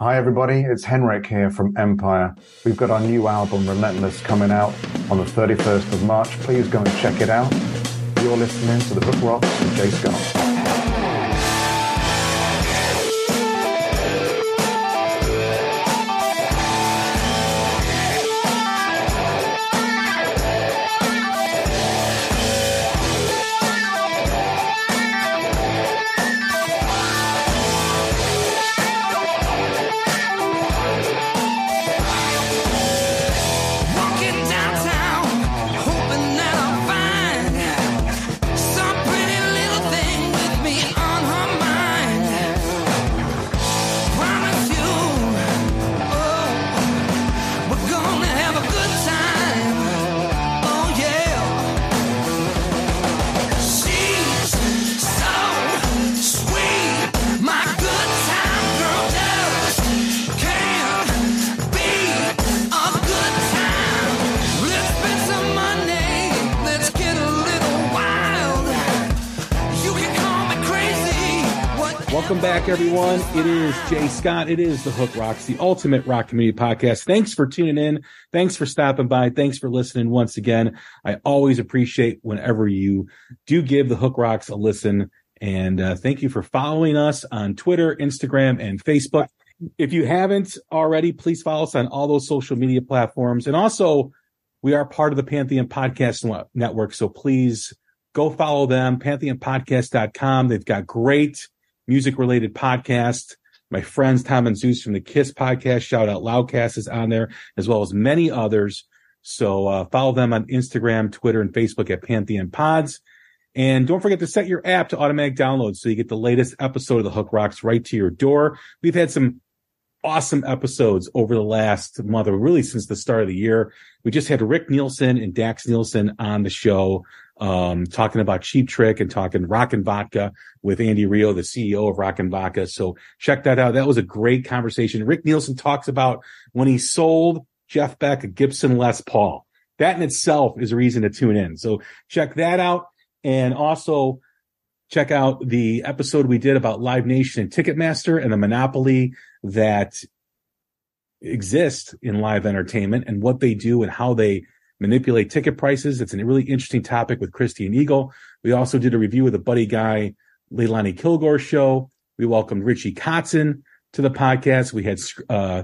Hi everybody, it's Henrik here from Empyre. We've got our new album Relentless coming out on the 31st of March. Please go and check it out. You're listening to The Hook Rocks with Jay Scott. Welcome back, everyone. It is Jay Scott. It is the Hook Rocks, the ultimate rock community podcast. Thanks for tuning in. Thanks for stopping by. Thanks for listening once again. I always appreciate whenever you do give the Hook Rocks a listen. And uh, thank you for following us on Twitter, Instagram, and Facebook. If you haven't already, please follow us on all those social media platforms. And also, we are part of the Pantheon Podcast Network. So please go follow them, pantheonpodcast.com. They've got great music related podcasts. My friends Tom and Zeus from the Kiss podcast, shout out Loudcast is on there, as well as many others. So uh, follow them on Instagram, Twitter, and Facebook at Pantheon Pods. And don't forget to set your app to automatic download so you get the latest episode of the Hook Rocks right to your door. We've had some awesome episodes over the last month, or really since the start of the year. We just had Rick Nielsen and Daxx Nielsen on the show, um, talking about Cheap Trick and talking Rock and Vodka with Andy Rio, the CEO of Rock and Vodka. So check that out. That was a great conversation. Rick Nielsen talks about when he sold Jeff Beck a Gibson Les Paul. That in itself is a reason to tune in. So check that out. And also check out the episode we did about Live Nation and Ticketmaster and the monopoly that exist in live entertainment and what they do and how they manipulate ticket prices. It's a really interesting topic with Christian Eagle. We also did a review of the Buddy Guy Leilani Kilgore show. We welcomed Richie Kotzen to the podcast. We had uh,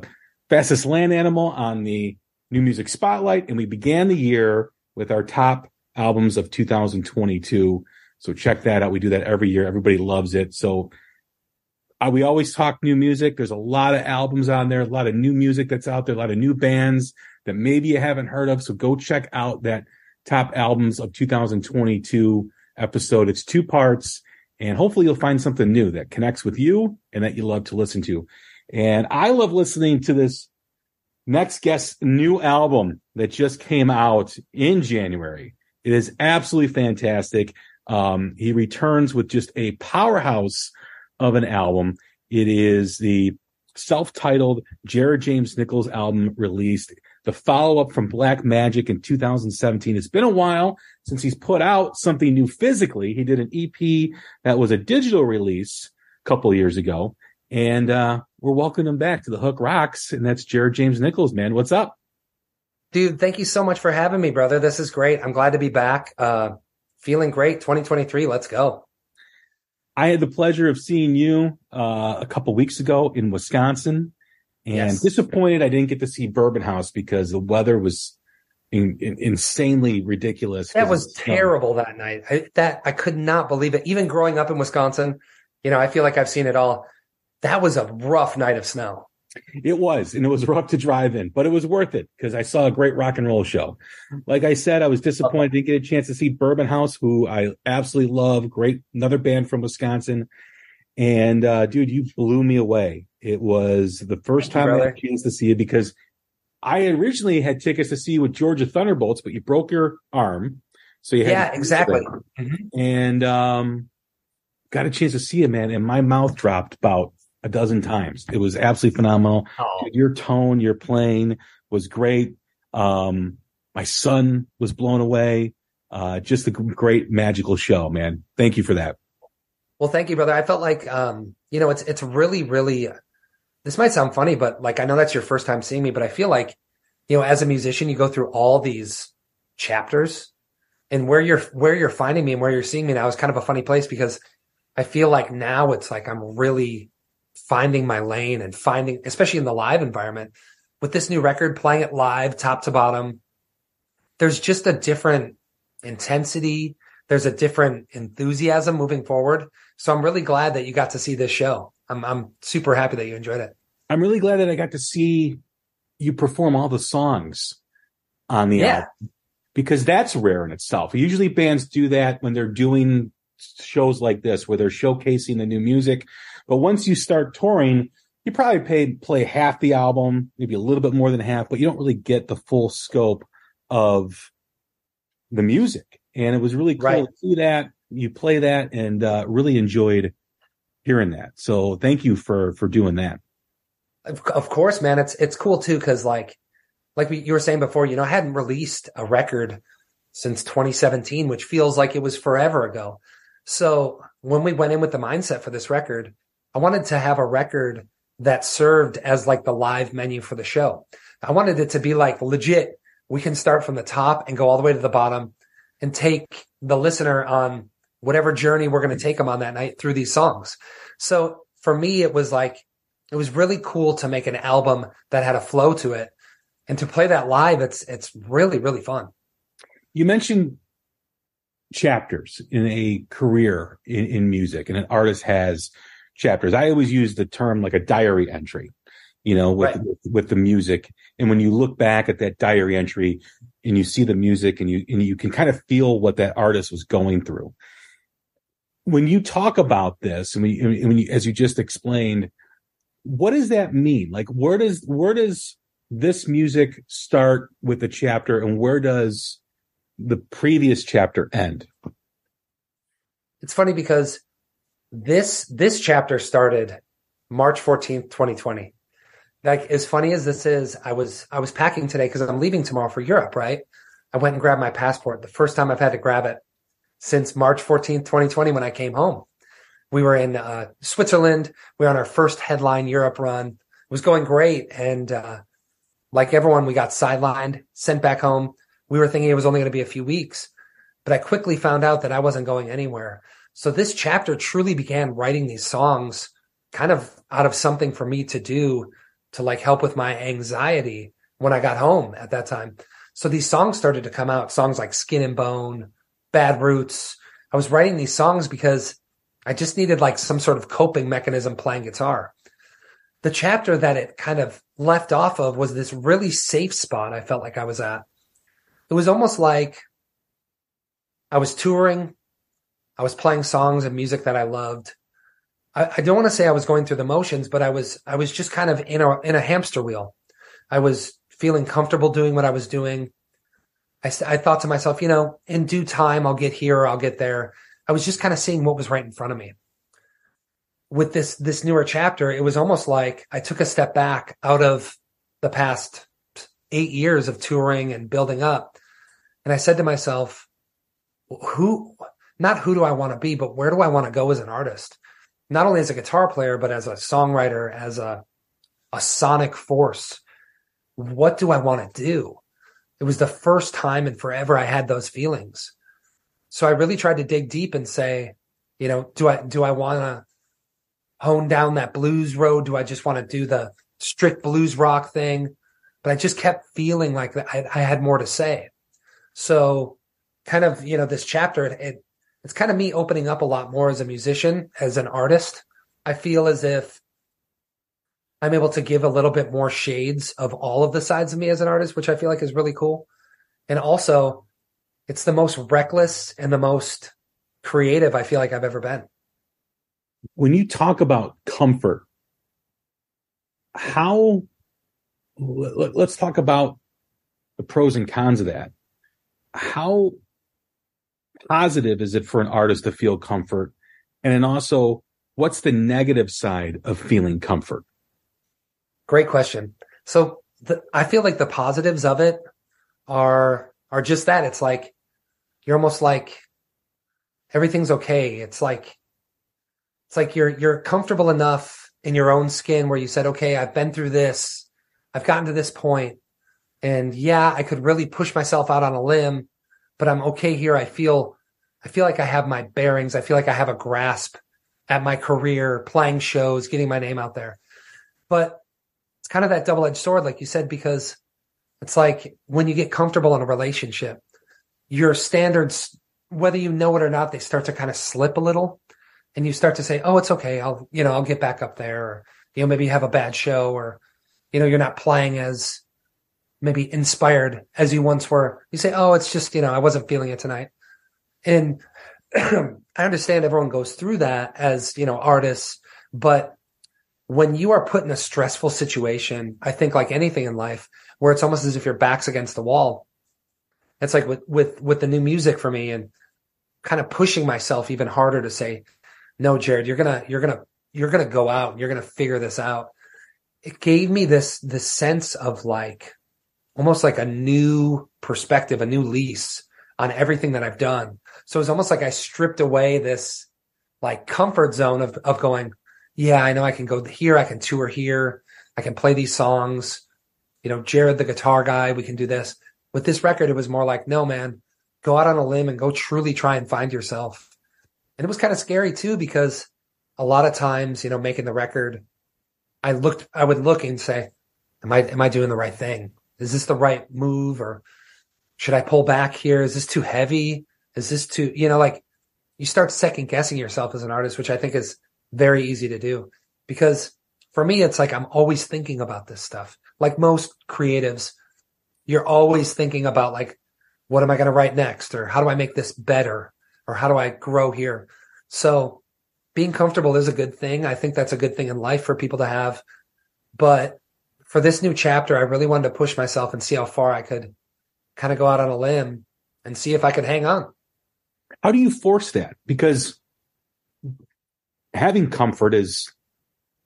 Fastest Land Animal on the New Music Spotlight, and we began the year with our top albums of 2022. So check that out. We do that every year. Everybody loves it. So uh, we always talk new music. There's a lot of albums on there, a lot of new music that's out there, a lot of new bands that maybe you haven't heard of. So go check out that top albums of 2022 episode. It's two parts and hopefully you'll find something new that connects with you and that you love to listen to. And I love listening to this next guest's new album that just came out in January. It is absolutely fantastic. Um, he returns with just a powerhouse of an album. It is the self-titled Jared James Nichols album released. The follow-up from Black Magic in 2017. It's been a while since he's put out something new physically. He did an EP that was a digital release a couple years ago. And uh, we're welcoming him back to the Hook Rocks. And that's Jared James Nichols, man. What's up? Dude, thank you so much for having me, brother. This is great. I'm glad to be back. Uh, feeling great. 2023. Let's go. I had the pleasure of seeing you uh, a couple weeks ago in Wisconsin, and Yes. disappointed I didn't get to see Bourbon House because the weather was in, in- insanely ridiculous. That was of the snow. terrible that night. I, that I could not believe it. Even growing up in Wisconsin, you know, I feel like I've seen it all. That was a rough night of snow. It was, and it was rough to drive in, but it was worth it because I saw a great rock and roll show. Like I said, I was disappointed didn't get a chance to see Bourbon House, who I absolutely love. Great, another band from Wisconsin. And uh, dude, you blew me away. It was the first Thank you, time I had brother. a chance to see it because I originally had tickets to see you with Georgia Thunderbolts, but you broke your arm, so you had Yeah, to- exactly. and um, got a chance to see it, man. And my mouth dropped about a dozen times. It was absolutely phenomenal. Oh, Your tone, your playing was great. Um, my son was blown away. Uh, just a great magical show, man. Thank you for that. Well, thank you, brother. I felt like, um, you know, it's it's really, really. This might sound funny, but like I know that's your first time seeing me, but I feel like, you know, as a musician, you go through all these chapters, and where you're where you're finding me and where you're seeing me now is kind of a funny place because I feel like now it's like I'm really finding my lane and finding, especially in the live environment, with this new record, playing it live, top to bottom. There's just a different intensity. There's a different enthusiasm moving forward. So I'm really glad that you got to see this show. I'm I'm super happy that you enjoyed it. I'm really glad that I got to see you perform all the songs on the Yeah. album because that's rare in itself. Usually bands do that when they're doing shows like this where they're showcasing the new music. But once you start touring, you probably pay, play half the album, maybe a little bit more than half, but you don't really get the full scope of the music. And it was really cool Right. to see that you play that and uh, really enjoyed hearing that. So thank you for for doing that. Of, of course, man, it's it's cool too because like like we, you were saying before, you know, I hadn't released a record since 2017, which feels like it was forever ago. So when we went in with the mindset for this record, I wanted to have a record that served as like the live menu for the show. I wanted it to be like legit. We can start from the top and go all the way to the bottom and take the listener on whatever journey we're going to take them on that night through these songs. So for me, it was like, it was really cool to make an album that had a flow to it and to play that live. It's, it's really, really fun. You mentioned chapters in a career in, in music, and an artist has chapters. I always use the term like a diary entry, you know, with, Right. with, with the music. And when you look back at that diary entry and you see the music and you, and you can kind of feel what that artist was going through. When you talk about this and and when you, as you just explained, what does that mean? Like, where does, where does this music start with the chapter and where does the previous chapter end? It's funny because this, this chapter started March 14th, 2020. Like as funny as this is, I was, I was packing today because I'm leaving tomorrow for Europe, right? I went and grabbed my passport. The first time I've had to grab it since March 14th, 2020 when I came home. We were in uh, Switzerland. We were on our first headline Europe run. It was going great. And uh, like everyone, we got sidelined, sent back home. We were thinking it was only going to be a few weeks, but I quickly found out that I wasn't going anywhere. So this chapter truly began writing these songs kind of out of something for me to do to like help with my anxiety when I got home at that time. So these songs started to come out, songs like Skin and Bone, Bad Roots. I was writing these songs because I just needed like some sort of coping mechanism playing guitar. The chapter that it kind of left off of was this really safe spot I felt like I was at. It was almost like I was touring. I was playing songs and music that I loved. I, don't want to say I was going through the motions, but I was, I was just kind of in a, in a hamster wheel. I was feeling comfortable doing what I was doing. I, I thought to myself, you know, in due time, I'll get here I'll get there. I was just kind of seeing what was right in front of me. With this, this newer chapter, it was almost like I took a step back out of the past eight years of touring and building up. And I said to myself, who, not who do I want to be, but where do I want to go as an artist? Not only as a guitar player, but as a songwriter, as a, a sonic force. What do I want to do? It was the first time in forever I had those feelings. So I really tried to dig deep and say, you know, do I, do I want to hone down that blues road? Do I just want to do the strict blues rock thing, but I just kept feeling like I, I had more to say. So kind of, you know, this chapter, it, it, it's kind of me opening up a lot more as a musician, as an artist. I feel as if I'm able to give a little bit more shades of all of the sides of me as an artist, which I feel like is really cool. And also, it's the most reckless and the most creative I feel like I've ever been. When you talk about comfort, how let, us talk about the pros and cons of that. How positive is it for an artist to feel comfort? And then also, what's the negative side of feeling comfort? Great question. So the, I feel like the positives of it are are just that. It's like you're almost like everything's okay. It's like it's like you're you're comfortable enough in your own skin where you said, okay, I've been through this, I've gotten to this point, and yeah, I could really push myself out on a limb, but I'm okay here. I feel I feel like I have my bearings. I feel like I have a grasp at my career, playing shows, getting my name out there. But kind of that double edged sword, like you said, because it's like when you get comfortable in a relationship, your standards, whether you know it or not, they start to kind of slip a little and you start to say, Oh, it's okay. I'll, you know, I'll get back up there. Or, you know, maybe you have a bad show or, you know, you're not playing as maybe inspired as you once were. You say, Oh, it's just, you know, I wasn't feeling it tonight. And I understand everyone goes through that as, you know, artists, but when you are put in a stressful situation, I think like anything in life, where it's almost as if your back's against the wall. It's like with with with the new music for me and kind of pushing myself even harder to say, no, Jared, you're gonna you're gonna you're gonna go out, and you're gonna figure this out. It gave me this this sense of like almost like a new perspective, a new lease on everything that I've done. So it's almost like I stripped away this like comfort zone of of going, yeah, I know I can go here, I can tour here, I can play these songs. You know, Jared, the guitar guy, we can do this. With this record, it was more like, no, man, go out on a limb and go truly try and find yourself. And it was kind of scary too, because a lot of times, you know, making the record, I looked, I would look and say, am I, am I doing the right thing? Is this the right move or should I pull back here? Is this too heavy? Is this too, you know, like you start second guessing yourself as an artist, which I think is very easy to do because for me, it's like I'm always thinking about this stuff. Like most creatives, you're always thinking about like, what am I going to write next? Or how do I make this better? Or how do I grow here? So being comfortable is a good thing. I think that's a good thing in life for people to have. But for this new chapter, I really wanted to push myself and see how far I could kind of go out on a limb and see if I could hang on. How do you force that? Because having comfort is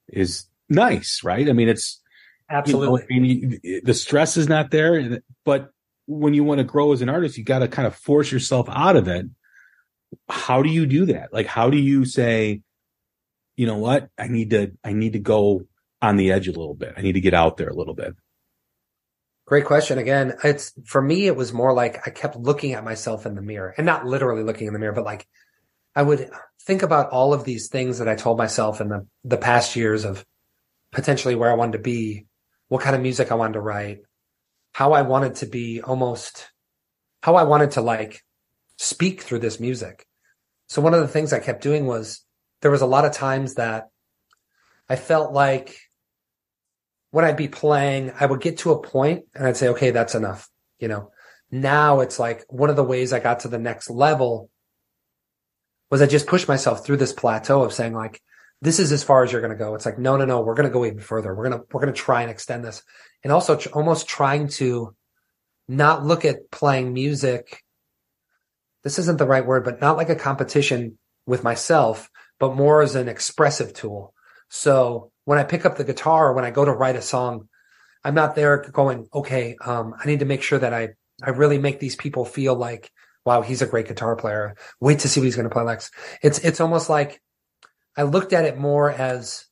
is nice, right? I mean, it's absolutely. You know, I mean, the stress is not there, but when you want to grow as an artist, you got to kind of force yourself out of it. How do you do that? Like, how do you say, you know what? I need to, I need to go on the edge a little bit. I need to get out there a little bit. Great question. Again, it's for me, it was more like I kept looking at myself in the mirror and not literally looking in the mirror, but like I would think about all of these things that I told myself in the, the past years of potentially where I wanted to be, what kind of music I wanted to write, how I wanted to be almost, how I wanted to like speak through this music. So one of the things I kept doing was there was a lot of times that I felt like when I'd be playing, I would get to a point and I'd say, okay, that's enough. You know, now it's like one of the ways I got to the next level was I just pushed myself through this plateau of saying like, this is as far as you're going to go. It's like, no, no, no, we're going to go even further. We're going to, we're going to try and extend this. And also tr- almost trying to not look at playing music. This isn't the right word, but not like a competition with myself, but more as an expressive tool. So when I pick up the guitar, when I go to write a song, I'm not there going, okay, um, I need to make sure that I, I really make these people feel like wow, he's a great guitar player. Wait to see what he's going to play next. It's, it's almost like I looked at it more as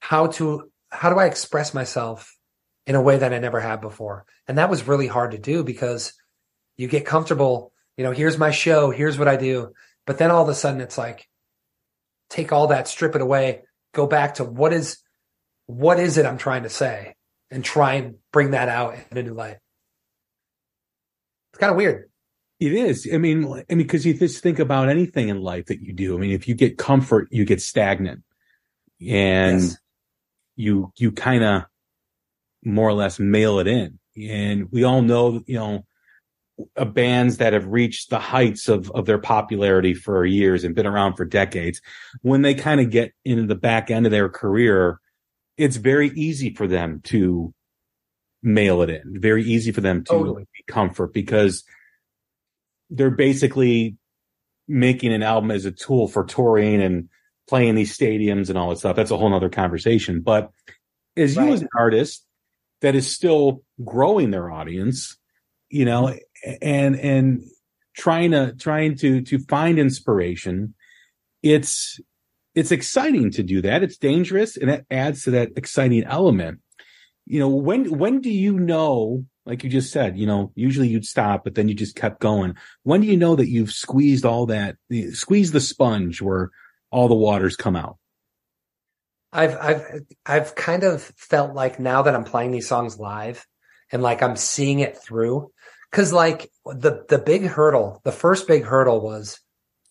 how to, how do I express myself in a way that I never had before? And that was really hard to do because you get comfortable, you know, here's my show, here's what I do. But then all of a sudden it's like, take all that, strip it away, go back to what is, what is it I'm trying to say and try and bring that out in a new light. It's kind of weird. It is. I mean, I mean, because you just think about anything in life that you do. I mean, if you get comfort, you get stagnant, and Yes. you you kind of more or less mail it in. And we all know, you know, uh, bands that have reached the heights of of their popularity for years and been around for decades. When they kind of get into the back end of their career, it's very easy for them to mail it in. Very easy for them to Totally. be comfort because they're basically making an album as a tool for touring and playing these stadiums and all that stuff. That's a whole nother conversation. But as you as an artist that is still growing their audience, you know, mm-hmm. and and trying to trying to to find inspiration, it's it's exciting to do that. It's dangerous and it adds to that exciting element. You know, when when do you know, like you just said, you know, usually you'd stop, but then you just kept going. When do you know that you've squeezed all that, squeezed the sponge where all the waters come out? I've I've I've kind of felt like now that I'm playing these songs live and like I'm seeing it through cuz like the the big hurdle, the first big hurdle was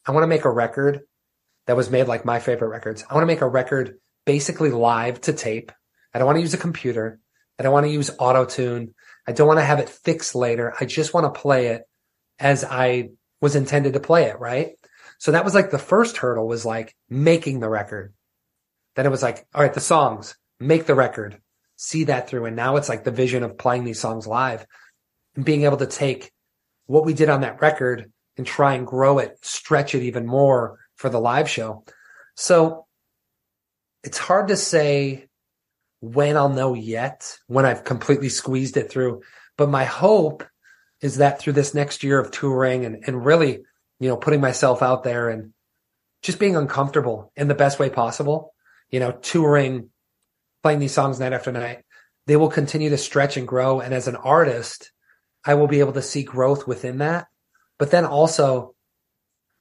I want to make a record that was made like my favorite records. I want to make a record basically live to tape. I don't want to use a computer. I don't want to use auto tune. I don't want to have it fixed later. I just want to play it as I was intended to play it, right? So that was like the first hurdle was like making the record. Then it was like, all right, the songs, make the record, see that through. And now it's like the vision of playing these songs live and being able to take what we did on that record and try and grow it, stretch it even more for the live show. So it's hard to say when I'll know yet, when I've completely squeezed it through. But my hope is that through this next year of touring and, and really, you know, putting myself out there and just being uncomfortable in the best way possible, you know, touring, playing these songs night after night, they will continue to stretch and grow. And as an artist, I will be able to see growth within that. But then also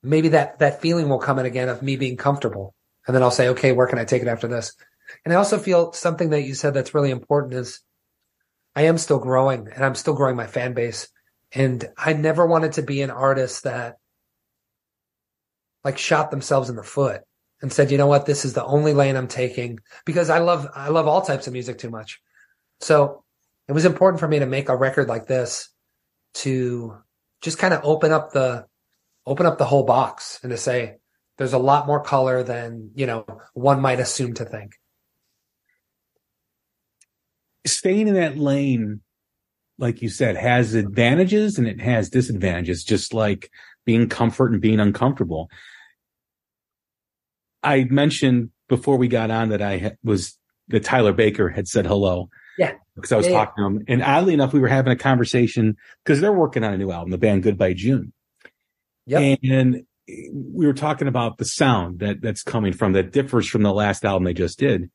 maybe that, that feeling will come in again of me being comfortable. And then I'll say, okay, where can I take it after this? And I also feel something that you said that's really important is I am still growing and I'm still growing my fan base. And I never wanted to be an artist that like shot themselves in the foot and said, you know what, this is the only lane I'm taking because I love, I love all types of music too much. So it was important for me to make a record like this to just kind of open up the, open up the whole box and to say, there's a lot more color than, you know, one might assume to think. Staying in that lane, like you said, has advantages and it has disadvantages, just like being comfort and being uncomfortable. I mentioned before we got on that I ha- was that Tyler Baker had said hello. Yeah. Because I was Yeah, yeah. talking to him. And oddly enough, we were having a conversation because they're working on a new album, the band Goodbye June. Yep. And we were talking about the sound that that's coming from that differs from the last album they just did.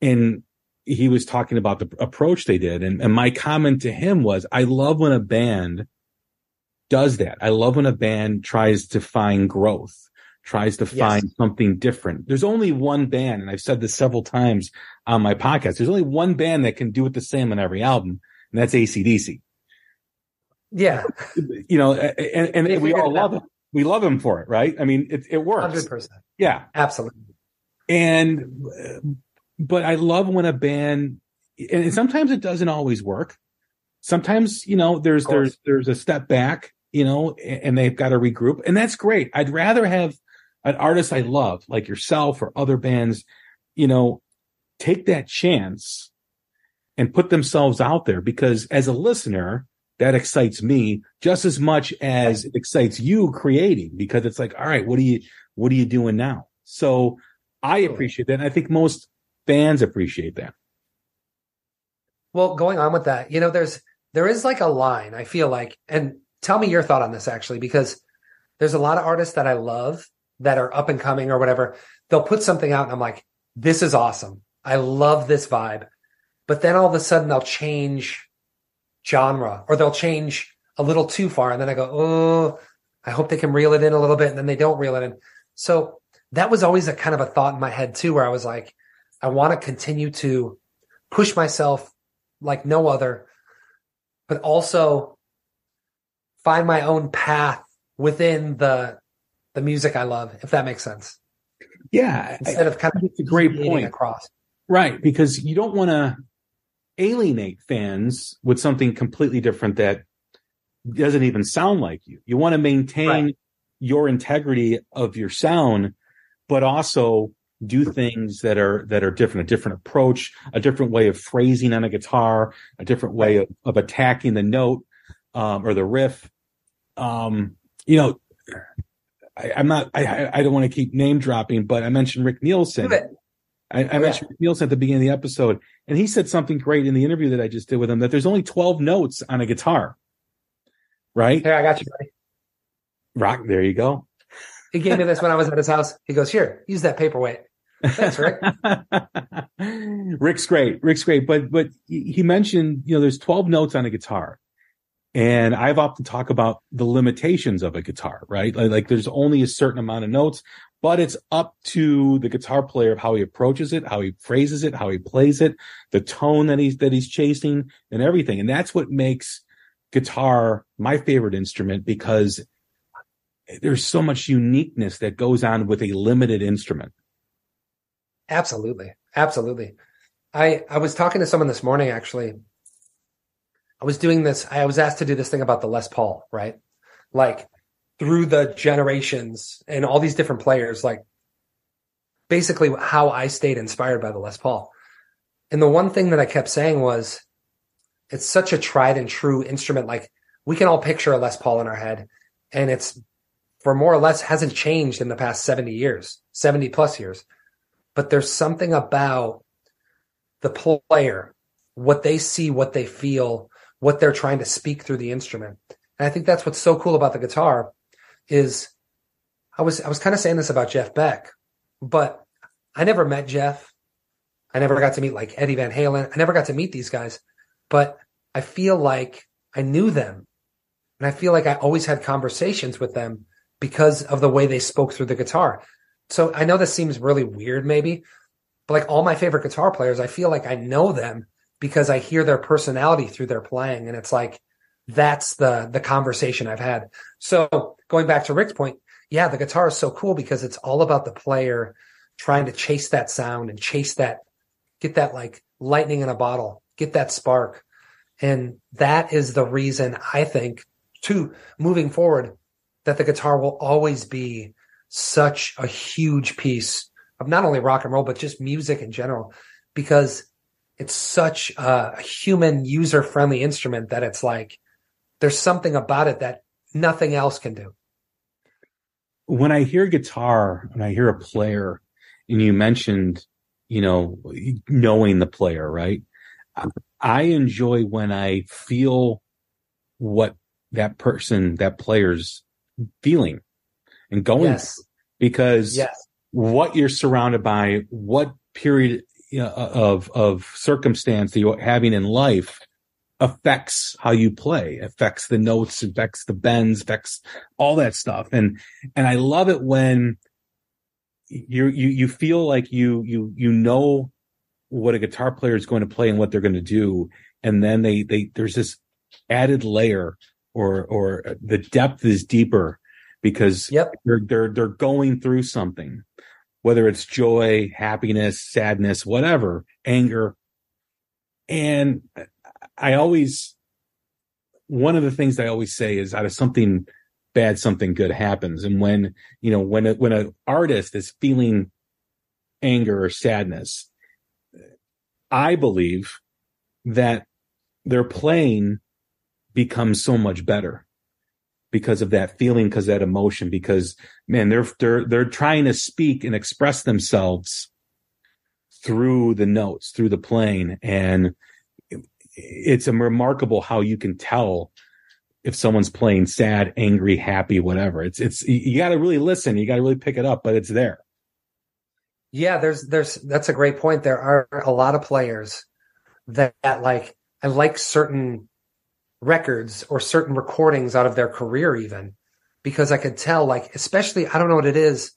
And he was talking about the approach they did. And, and my comment to him was, I love when a band does that. I love when a band tries to find growth, tries to Yes. find something different. There's only one band, and I've said this several times on my podcast. There's only one band that can do it the same on every album, and that's ACDC. yeah. You know, and, and They we all love them. We love them for it, right? I mean, it, it works. Hundred percent. Yeah. Absolutely. And, but I love when a band, and sometimes it doesn't always work. Sometimes, you know, there's, there's, there's a step back, you know, and they've got to regroup and that's great. I'd rather have an artist I love, like yourself or other bands, you know, take that chance and put themselves out there because as a listener, that excites me just as much as it excites you creating because it's like, all right, what are you, what are you doing now? So I appreciate that. And I think most fans appreciate that. Well, going on with that, you know, there's there is like a line, I feel like, and tell me your thought on this actually, because there's a lot of artists that I love that are up and coming or whatever. They'll put something out and I'm like, this is awesome. I love this vibe. But then all of a sudden they'll change genre or they'll change a little too far. And then I go, oh, I hope they can reel it in a little bit. And then they don't reel it in. So that was always a kind of a thought in my head too, where I was like, I want to continue to push myself like no other, but also find my own path within the the music I love, if that makes sense. Yeah, Instead of kind of it's a great point. across. Right, because you don't want to alienate fans with something completely different that doesn't even sound like you. You want to maintain Right. your integrity of your sound, but also do things that are that are different, a different approach, a different way of phrasing on a guitar, a different way of, of attacking the note um, or the riff. Um, you know, I, I'm not. I- I, don't want to keep name dropping, but I mentioned Rick Nielsen. I, I mentioned Rick Nielsen at the beginning of the episode, and he said something great in the interview that I just did with him that there's only 12 notes on a guitar. Right? Here, I got you, buddy. Rock, there you go. He gave me this when I was at his house. He goes, "Here, use that paperweight." Thanks, Rick. Rick's great. Rick's great. But but he mentioned, you know, there's 12 notes on a guitar. And I've often talk about the limitations of a guitar, right? Like, like there's only a certain amount of notes, but it's up to the guitar player of how he approaches it, how he phrases it, how he plays it, the tone that he's that he's chasing and everything. And that's what makes guitar my favorite instrument because there's so much uniqueness that goes on with a limited instrument. Absolutely. Absolutely. I, I was talking to someone this morning, actually. I was doing this. I was asked to do this thing about the Les Paul, right? Like through the generations and all these different players, like basically how I stayed inspired by the Les Paul. And the one thing that I kept saying was it's such a tried and true instrument. Like we can all picture a Les Paul in our head and it's for more or less hasn't changed in the past 70 years, 70 plus years but there's something about the player, what they see, what they feel, what they're trying to speak through the instrument. And I think that's what's so cool about the guitar is I was I was kind of saying this about Jeff Beck, but I never met Jeff. I never got to meet like Eddie Van Halen. I never got to meet these guys, but I feel like I knew them. And I feel like I always had conversations with them because of the way they spoke through the guitar. So I know this seems really weird, maybe, but like all my favorite guitar players, I feel like I know them because I hear their personality through their playing. And it's like, that's the, the conversation I've had. So going back to Rick's point, yeah, the guitar is so cool because it's all about the player trying to chase that sound and chase that, get that like lightning in a bottle, get that spark. And that is the reason I think to moving forward that the guitar will always be such a huge piece of not only rock and roll, but just music in general, because it's such a human user friendly instrument that it's like, there's something about it that nothing else can do. when I hear guitar and I hear a player, and you mentioned, you know, knowing the player, right? I enjoy when I feel what that person, that player's feeling and going Yes. because Yes. what you're surrounded by, what period of of circumstance that you're having in life affects how you play, affects the notes, affects the bends, affects all that stuff. And and I love it when you you you feel like you you you know what a guitar player is going to play and what they're going to do, and then they they there's this added layer or or the depth is deeper because Yep. they're they're they're going through something, whether it's joy, happiness, sadness, whatever, anger. And I always one of the things I always say is out of something bad, something good happens. And when you know when a, when an artist is feeling anger or sadness, I believe that their playing becomes so much better because of that feeling, because that emotion, because man, they're they're they're trying to speak and express themselves through the notes, through the playing, and it's a remarkable how you can tell if someone's playing sad, angry, happy, whatever. It's it's you got to really listen, you got to really pick it up, but it's there. Yeah, there's there's that's a great point. There are a lot of players that, that like I like certain records or certain recordings out of their career even because I could tell like especially I don't know what it is.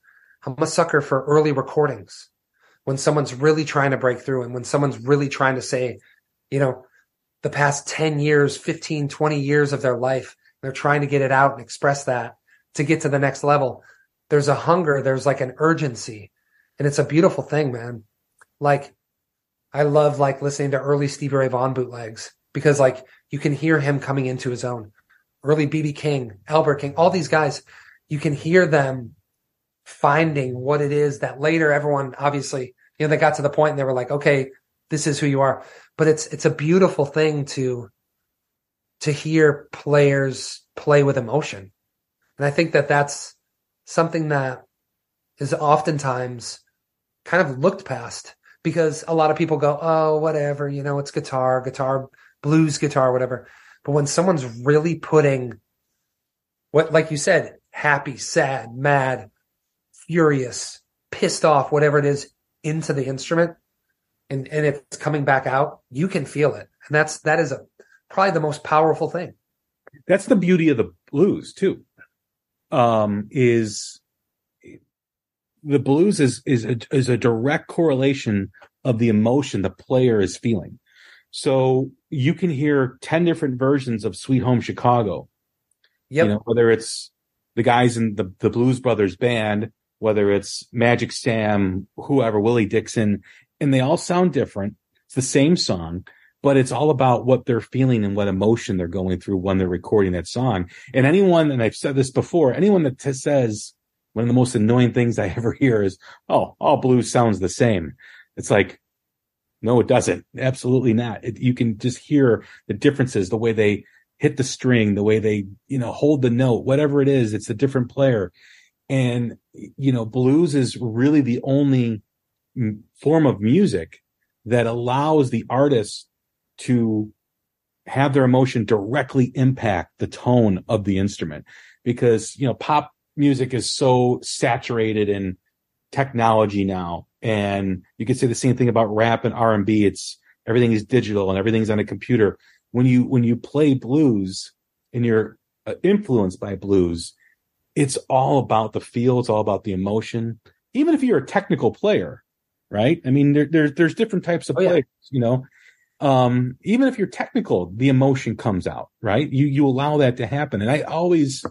I'm a sucker for early recordings. when someone's really trying to break through and when someone's really trying to say, you know, the past 10 years, 15, 20 years of their life, they're trying to get it out and express that to get to the next level. There's a hunger, there's like an urgency, and it's a beautiful thing, man. Like, I love like listening to early Stevie Ray Vaughan bootlegs because like you can hear him coming into his own. Early BB King, Albert King, all these guys, you can hear them finding what it is that later everyone obviously, you know, they got to the point and they were like, okay, this is who you are. But it's it's a beautiful thing to to hear players play with emotion. And I think that that's something that is oftentimes kind of looked past because a lot of people go, oh, whatever, you know, it's guitar, guitar, blues guitar, whatever. But when someone's really putting what, like you said, happy, sad, mad, furious, pissed off, whatever it is, into the instrument, and and it's coming back out, you can feel it, and that's that is a probably the most powerful thing. That's the beauty of the blues too. Um, is the blues is is a, is a direct correlation of the emotion the player is feeling. So you can hear ten different versions of "Sweet Home Chicago." Yep. You know, whether it's the guys in the the Blues Brothers band, whether it's Magic Sam, whoever, Willie Dixon, and they all sound different. It's the same song, but it's all about what they're feeling and what emotion they're going through when they're recording that song. And anyone, and I've said this before, anyone that t- says one of the most annoying things I ever hear is, "Oh, all blues sounds the same." It's like, no, it doesn't. Absolutely not. It, you can just hear the differences, the way they hit the string, the way they, you know, hold the note, whatever it is. It's a different player. And, you know, blues is really the only form of music that allows the artist to have their emotion directly impact the tone of the instrument because you know pop music is so saturated in technology now and you could say the same thing about rap and R&B it's everything is digital and everything's on a computer. When you when you play blues and you're uh, influenced by blues it's all about the feel it's all about the emotion. Even if you're a technical player right? I mean there, there there's different types of Oh, yeah. players you know? Um even if you're technical the emotion comes out right? You you allow that to happen. And i always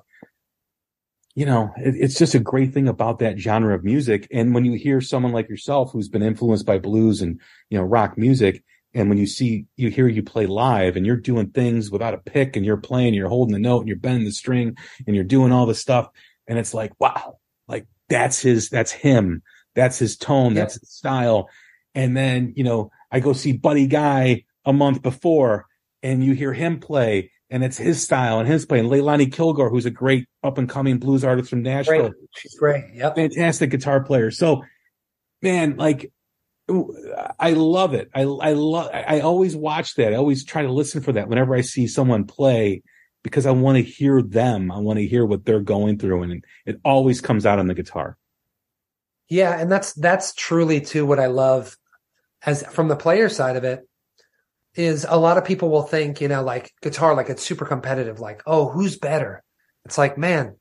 you know it, it's just a great thing about that genre of music. And when you hear someone like yourself who's been influenced by blues and you know rock music and when you see you hear you play live and you're doing things without a pick and you're playing you're holding the note and you're bending the string and you're doing all this stuff and it's like wow like that's his that's him. That's his tone. Yeah. that's his style. And then you know i go see buddy guy a month before and you hear him play and it's his style and his playing leilani kilgore who's a great up and coming blues artist from nashville Great. She's great. Yep. fantastic guitar player. So, man, like, I love it. I I love. I always watch that. I always try to listen for that whenever I see someone play because I want to hear them. I want to hear what they're going through, and it always comes out on the guitar. Yeah, and that's that's truly too what I love as from the player side of it is a lot of people will think, you know, like guitar like it's super competitive like, "Oh, who's better?" It's like, man,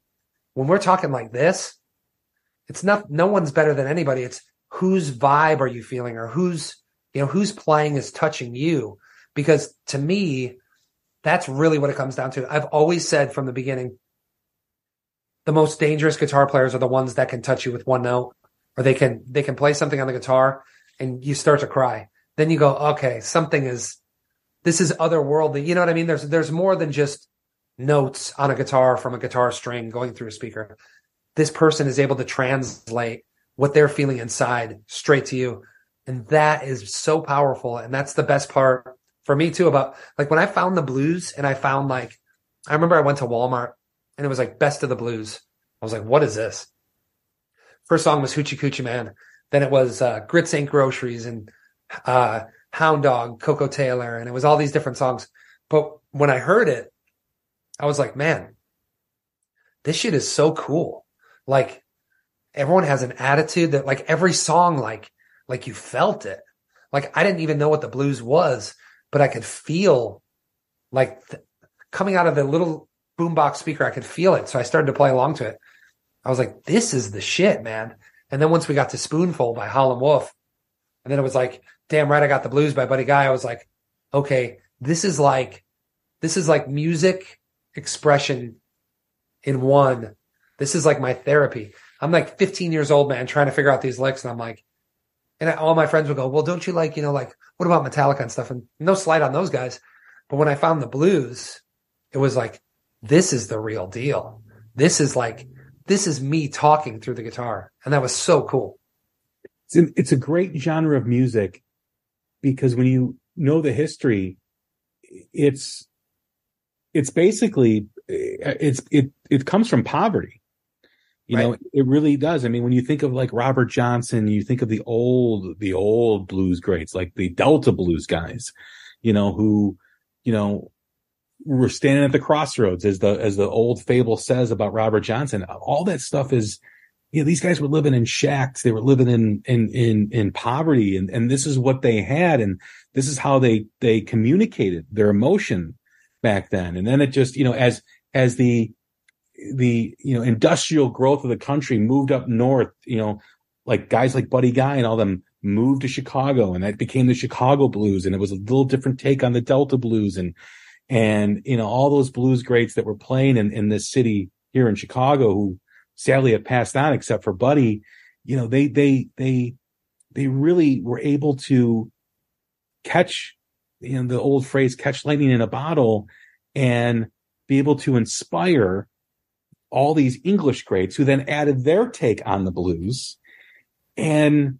when we're talking like this, it's not no one's better than anybody. It's whose vibe are you feeling or who's, you know, who's playing is touching you because to me that's really what it comes down to. I've always said from the beginning the most dangerous guitar players are the ones that can touch you with one note or they can they can play something on the guitar and you start to cry. Then you go, okay, something is this is otherworldly. You know what I mean? There's there's more than just notes on a guitar from a guitar string going through a speaker. This person is able to translate what they're feeling inside straight to you. And that is so powerful. And that's the best part for me too about like when I found the blues and I found like I remember I went to Walmart and it was like best of the blues. I was like, what is this? First song was Hoochie Coochie Man. Then it was uh, Grits Ain't Groceries and uh, Hound Dog, Koko Taylor, and it was all these different songs. But when I heard it, I was like, man, this shit is so cool. Like everyone has an attitude that like every song, like, like you felt it. Like I didn't even know what the blues was, but I could feel like th- coming out of the little boombox speaker, I could feel it. So I started to play along to it. I was like, this is the shit, man. And then once we got to Spoonful by Howlin' Wolf, And then it was like, damn right, I got the blues by Buddy Guy. I was like, okay, this is like, this is like music expression in one. This is like my therapy. I'm like 15 years old, man, trying to figure out these licks. And I'm like, and all my friends would go, well, don't you like, you know, like, what about Metallica and stuff? And no slight on those guys. But when I found the blues, it was like, this is the real deal. This is like, this is me talking through the guitar. And that was so cool. It's, an, it's a great genre of music because when you know the history, it's, it's basically, it's, it, it comes from poverty. You know, it really does. I mean, when you think of like Robert Johnson, you think of the old, the old blues greats, like the Delta blues guys, you know, who, you know, were standing at the crossroads as the, as the old fable says about Robert Johnson. All that stuff is, you know, these guys were living in shacks. They were living in, in, in, in poverty and, and this is what they had. And this is how they, they communicated their emotion back then. And then it just, you know, as, as the, the you know industrial growth of the country moved up north you know like guys like buddy guy and all them moved to chicago and that became the chicago blues and it was a little different take on the delta blues and and you know all those blues greats that were playing in, in this city here in chicago who sadly have passed on except for buddy you know they they they they really were able to catch you know the old phrase catch lightning in a bottle and be able to inspire all these English greats who then added their take on the blues. And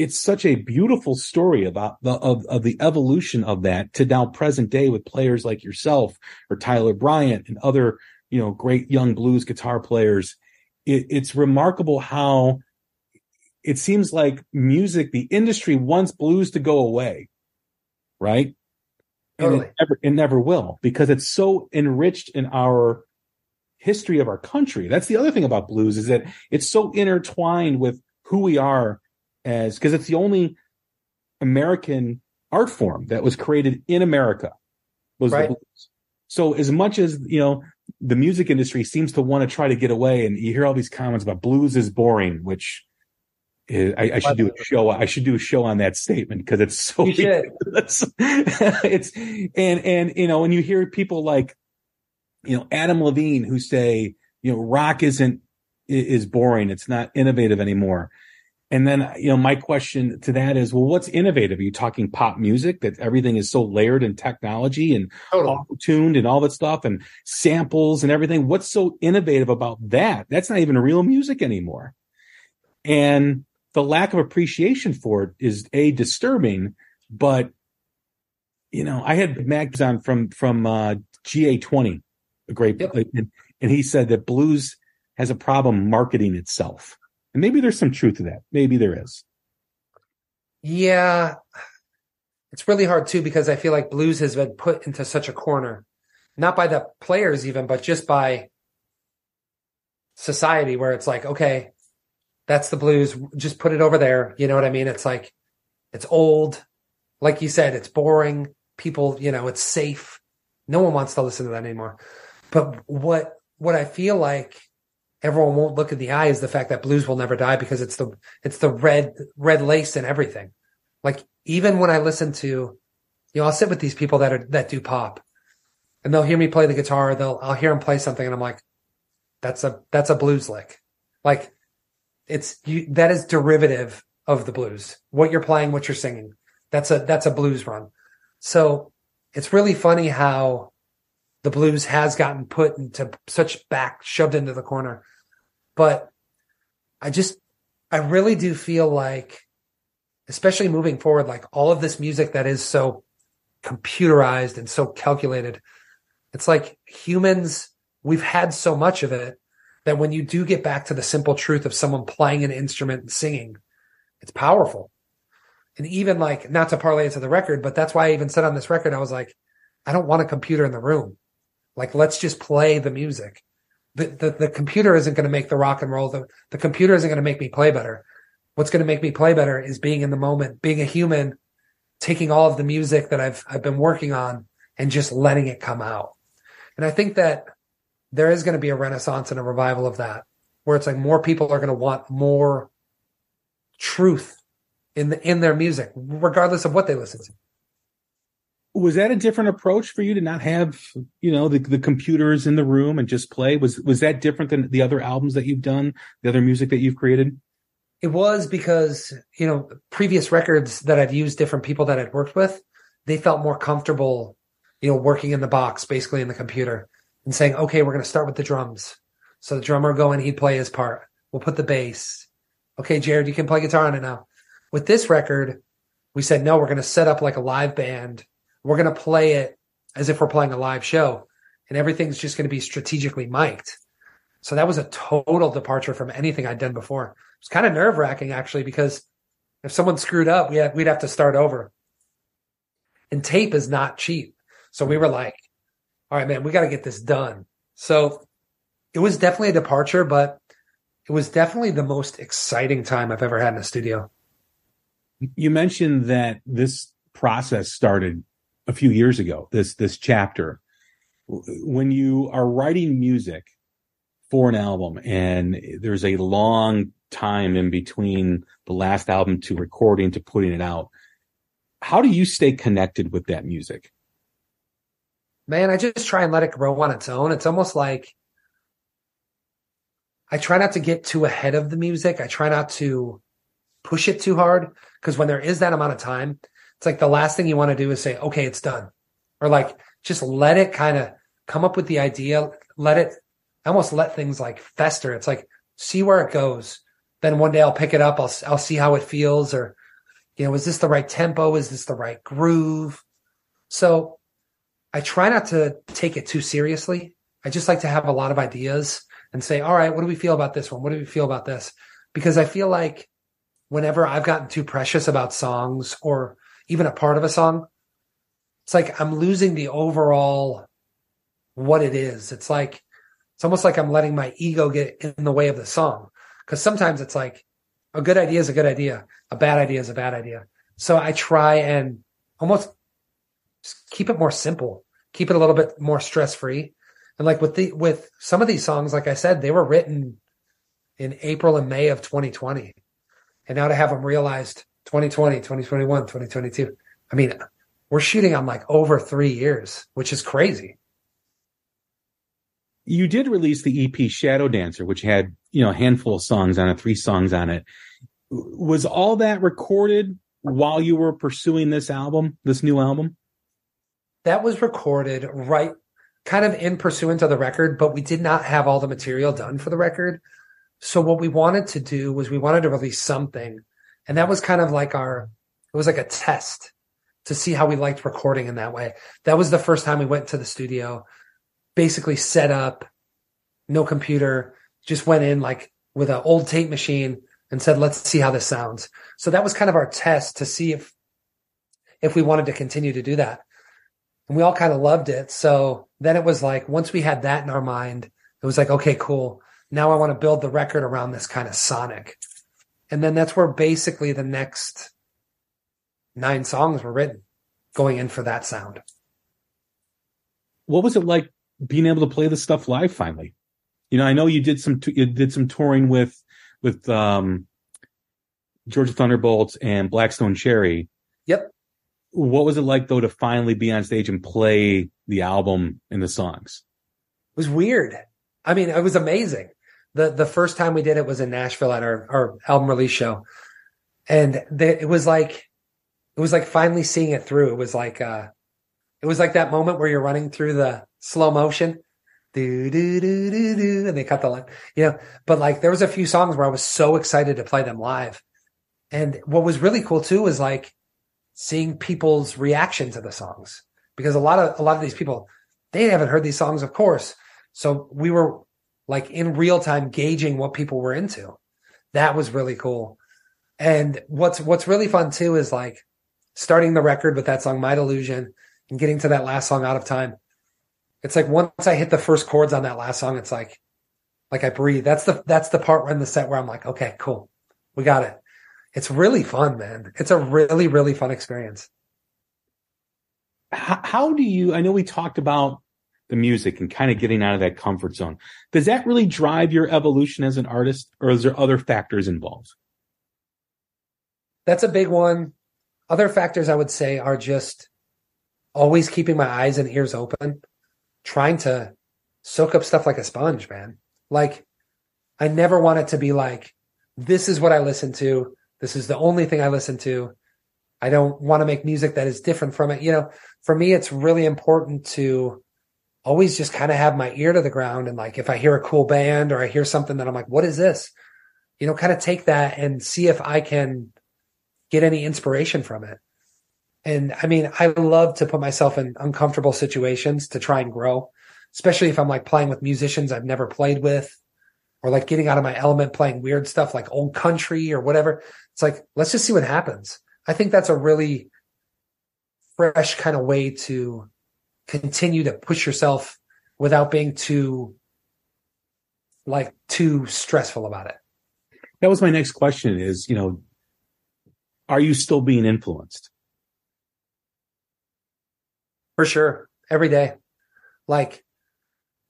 it's such a beautiful story about the of, of the evolution of that to now present day with players like yourself or Tyler Bryant and other you know great young blues guitar players. It, it's remarkable how it seems like music, the industry wants blues to go away, right? And it never, it never will because it's so enriched in our history of our country. That's the other thing about blues is that it's so intertwined with who we are as because it's the only American art form that was created in America was Right. the blues. So as much as you know, the music industry seems to want to try to get away, and you hear all these comments about blues is boring, which is- I, I should do a show. I should do a show on that statement because it's so. You should. ridiculous. it's and and you know when you hear people like, you know, Adam Levine who say, you know, rock isn't is boring. It's not innovative anymore. And then, you know, my question to that is, well, what's innovative? Are you talking pop music that everything is so layered in technology and Totally. tuned and all that stuff and samples and everything? What's so innovative about that? That's not even real music anymore. And the lack of appreciation for it is a disturbing, but you know, I had Mags on from, from, uh, GA20, a great, Yep. and, and he said that blues has a problem marketing itself. And maybe there's some truth to that. Maybe there is. Yeah. It's really hard too because I feel like blues has been put into such a corner, not by the players even, but just by society where it's like, okay, that's the blues. Just put it over there. You know what I mean? It's like, it's old. Like you said, it's boring. People, you know, it's safe. No one wants to listen to that anymore. But what, what I feel like everyone won't look in the eye is the fact that blues will never die because it's the, it's the red, red lace and everything. Like even when I listen to, you know, I'll sit with these people that are, that do pop and they'll hear me play the guitar. They'll, I'll hear them play something and I'm like, that's a, that's a blues lick. Like it's you, that is derivative of the blues. What you're playing, what you're singing. That's a, that's a blues run. So it's really funny how the blues has gotten put into such back, shoved into the corner. But I just, I really do feel like, especially moving forward, like all of this music that is so computerized and so calculated, it's like humans, we've had so much of it that when you do get back to the simple truth of someone playing an instrument and singing, it's powerful. And even like, not to parlay into the record, but that's why I even said on this record, I was like, I don't want a computer in the room. Like, let's just play the music. The, the, the computer isn't going to make the rock and roll. The, the computer isn't going to make me play better. What's going to make me play better is being in the moment, being a human, taking all of the music that I've, I've been working on and just letting it come out. And I think that there is going to be a renaissance and a revival of that where it's like more people are going to want more truth in the, in their music, regardless of what they listen to. Was that a different approach for you to not have, you know, the, the computers in the room and just play? Was, was that different than the other albums that you've done, the other music that you've created? It was because, you know, previous records that I'd used different people that I'd worked with, they felt more comfortable, you know, working in the box, basically in the computer and saying, okay, we're going to start with the drums. So the drummer go in, he'd play his part. We'll put the bass. Okay, Jared, you can play guitar on it now. With this record, we said, no, we're going to set up like a live band. We're going to play it as if we're playing a live show and everything's just going to be strategically mic'd. So that was a total departure from anything I'd done before. It was kind of nerve wracking actually, because if someone screwed up, we had, we'd have to start over. And tape is not cheap. So we were like, all right, man, we got to get this done. So it was definitely a departure, but it was definitely the most exciting time I've ever had in a studio. You mentioned that this process started a few years ago, this, this chapter. When you are writing music for an album and there's a long time in between the last album to recording to putting it out, how do you stay connected with that music? Man, I just try and let it grow on its own. It's almost like I try not to get too ahead of the music. I try not to push it too hard because when there is that amount of time, it's like the last thing you want to do is say, okay, it's done. Or like just let it kind of come up with the idea, let it almost let things like fester. It's like see where it goes. Then one day I'll pick it up. I'll I'll see how it feels or you know, is this the right tempo? Is this the right groove? So I try not to take it too seriously. I just like to have a lot of ideas and say, all right, what do we feel about this one? What do we feel about this? Because I feel like whenever I've gotten too precious about songs or even a part of a song, it's like I'm losing the overall what it is. It's like, it's almost like I'm letting my ego get in the way of the song. Cause sometimes it's like a good idea is a good idea. A bad idea is a bad idea. So I try and almost keep it more simple, keep it a little bit more stress free. And like with the, with some of these songs, like I said, they were written in April and May of 2020. And now to have them realized 2020, 2021, 2022. I mean, we're shooting on like over three years, which is crazy. You did release the EP Shadow Dancer, which had, you know, a handful of songs on it, three songs on it. Was all that recorded while you were pursuing this album, this new album? That was recorded right kind of in pursuant of the record, but we did not have all the material done for the record. So what we wanted to do was we wanted to release something. And that was kind of like our, it was like a test to see how we liked recording in that way. That was the first time we went to the studio, basically set up, no computer, just went in like with an old tape machine and said, let's see how this sounds. So that was kind of our test to see if, if we wanted to continue to do that. And we all kind of loved it. So then it was like, once we had that in our mind, it was like, okay, cool. Now I want to build the record around this kind of sonic. And then that's where basically the next nine songs were written going in for that sound. What was it like being able to play the stuff live finally? You know, I know you did some, you did some touring with, with, um, Georgia Thunderbolts and Black Stone Cherry. Yep. What was it like though to finally be on stage and play the album and the songs? It was weird. I mean, it was amazing. The the first time we did it was in Nashville at our, our album release show. And the, it was like it was like finally seeing it through. It was like uh it was like that moment where you're running through the slow motion. Do do do do do and they cut the line. You know, but like there was a few songs where I was so excited to play them live. And what was really cool too was like seeing people's reaction to the songs because a lot of a lot of these people they haven't heard these songs of course so we were like in real time gauging what people were into. That was really cool. And what's what's really fun too is like starting the record with that song my delusion and getting to that last song out of time. It's like once i hit the first chords on that last song it's like like i breathe. That's the that's the part where in the set where i'm like okay cool. We got it. It's really fun, man. It's a really, really fun experience. How, how do you, I know we talked about the music and kind of getting out of that comfort zone. Does that really drive your evolution as an artist or is there other factors involved? That's a big one. Other factors I would say are just always keeping my eyes and ears open, trying to soak up stuff like a sponge, man. Like I never want it to be like, this is what I listen to. This is the only thing I listen to. I don't want to make music that is different from it. You know, for me, it's really important to always just kind of have my ear to the ground. And like, if I hear a cool band or I hear something that I'm like, what is this? You know, kind of take that and see if I can get any inspiration from it. And I mean, I love to put myself in uncomfortable situations to try and grow, especially if I'm like playing with musicians I've never played with or like getting out of my element, playing weird stuff like old country or whatever. It's like, let's just see what happens. I think that's a really fresh kind of way to continue to push yourself without being too like too stressful about it. That was my next question is, you know, are you still being influenced? For sure. Every day. Like,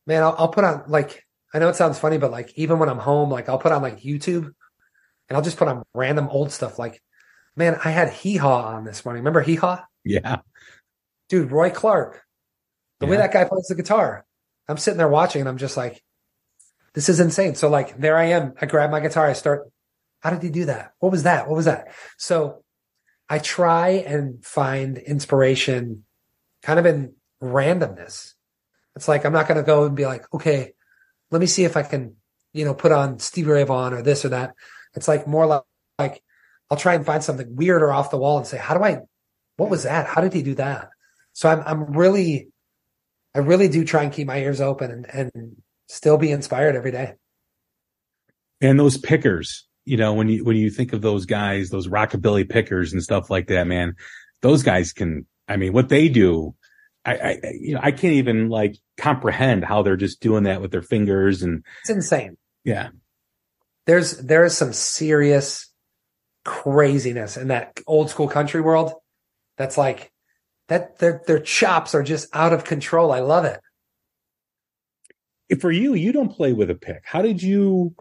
man, I'll, I'll put on like I know it sounds funny, but like even when I'm home, like I'll put on like YouTube and I'll just put on random old stuff. Like, man, I had Hee Haw on this morning. Remember Hee Haw? Yeah. Dude, Roy Clark. The Yeah. way that guy plays the guitar. I'm sitting there watching and I'm just like, this is insane. So like there I am. I grab my guitar, I start, how did he do that? What was that? What was that? So I try and find inspiration kind of in randomness. It's like I'm not gonna go and be like, okay, let me see if I can, you know, put on Stevie Ray Vaughan or this or that. It's like more like, like I'll try and find something weird or off the wall and say, how do I, what was that? How did he do that? So I'm, I'm really, I really do try and keep my ears open and, and still be inspired every day. And those pickers, you know, when you, when you think of those guys, those rockabilly pickers and stuff like that, man, those guys can, I mean, what they do, I, I, you know, I can't even like comprehend how they're just doing that with their fingers and It's insane. yeah. There's, there is some serious craziness in that old school country world. That's like, that their, their chops are just out of control. I love it. For you, you don't play with a pick. How did you,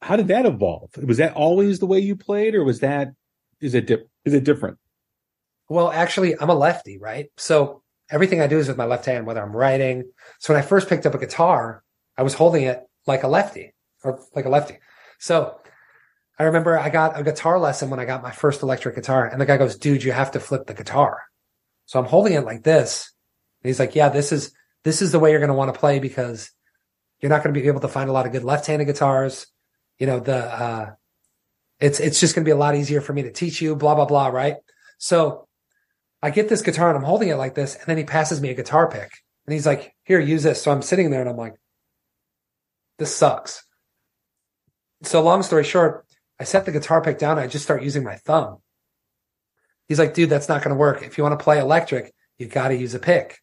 how did that evolve? Was that always the way you played, or was that is it di- is it different? Well, actually, I'm a lefty, right? So everything I do is with my left hand, whether I'm writing. So when I first picked up a guitar, I was holding it like a lefty or like a lefty. So I remember I got a guitar lesson when I got my first electric guitar and the guy goes, dude, you have to flip the guitar. So I'm holding it like this. And he's like, yeah, this is, this is the way you're going to want to play because you're not going to be able to find a lot of good left-handed guitars. You know, the, uh, it's, it's just going to be a lot easier for me to teach you, blah, blah, blah. Right. So I get this guitar and I'm holding it like this. And then he passes me a guitar pick and he's like, here, use this. So I'm sitting there and I'm like, this sucks. So long story short, I set the guitar pick down. I just start using my thumb. He's like, dude, that's not going to work. If you want to play electric, you got to use a pick.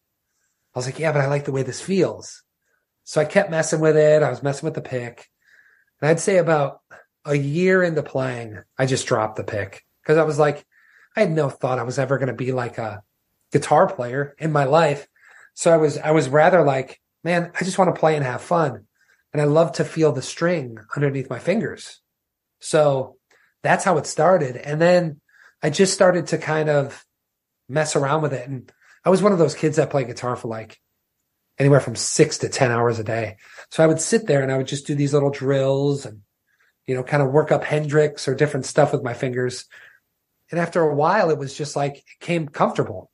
I was like, yeah, but I like the way this feels. So I kept messing with it. I was messing with the pick. And I'd say about a year into playing, I just dropped the pick because I was like, I had no thought I was ever going to be like a guitar player in my life. So I was, I was rather like, man, I just want to play and have fun. And I love to feel the string underneath my fingers. So that's how it started. And then I just started to kind of mess around with it. And I was one of those kids that play guitar for like anywhere from six to 10 hours a day. So I would sit there and I would just do these little drills and, you know, kind of work up Hendrix or different stuff with my fingers. And after a while, it was just like, it came comfortable.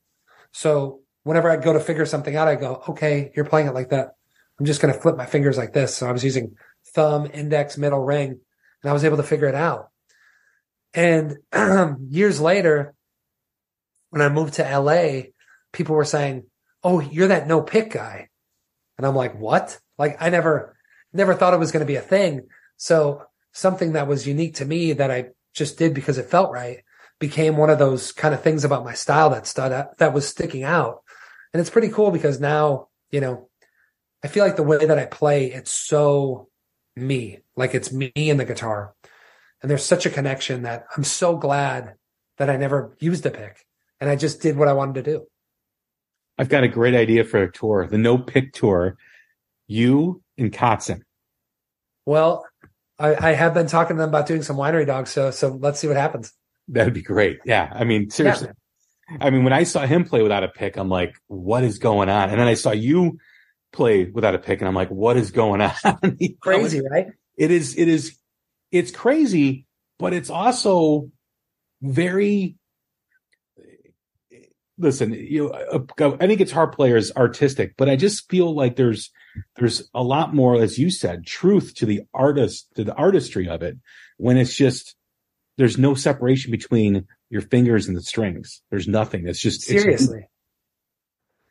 So whenever I'd go to figure something out, I go, okay, you're playing it like that. I'm just going to flip my fingers like this. So I was using thumb, index, middle ring, and I was able to figure it out. And um, years later, when I moved to LA, people were saying, Oh, you're that no pick guy. And I'm like, what? Like I never, never thought it was going to be a thing. So something that was unique to me that I just did because it felt right became one of those kind of things about my style that stood out, that was sticking out. And it's pretty cool because now, you know, I feel like the way that I play, it's so me, like it's me and the guitar. And there's such a connection that I'm so glad that I never used a pick and I just did what I wanted to do. I've got a great idea for a tour, the no pick tour. You and Kotzen. Well, I, I have been talking to them about doing some winery dogs. So, so let's see what happens. That'd be great. Yeah. I mean, seriously. Yeah. I mean, when I saw him play without a pick, I'm like, what is going on? And then I saw you play without a pick and I'm like, what is going on? crazy, right? It is, it is, it's crazy, but it's also very, listen, you uh, know, any guitar player is artistic, but I just feel like there's, there's a lot more, as you said, truth to the artist, to the artistry of it when it's just, there's no separation between your fingers and the strings. There's nothing. It's just seriously. It's,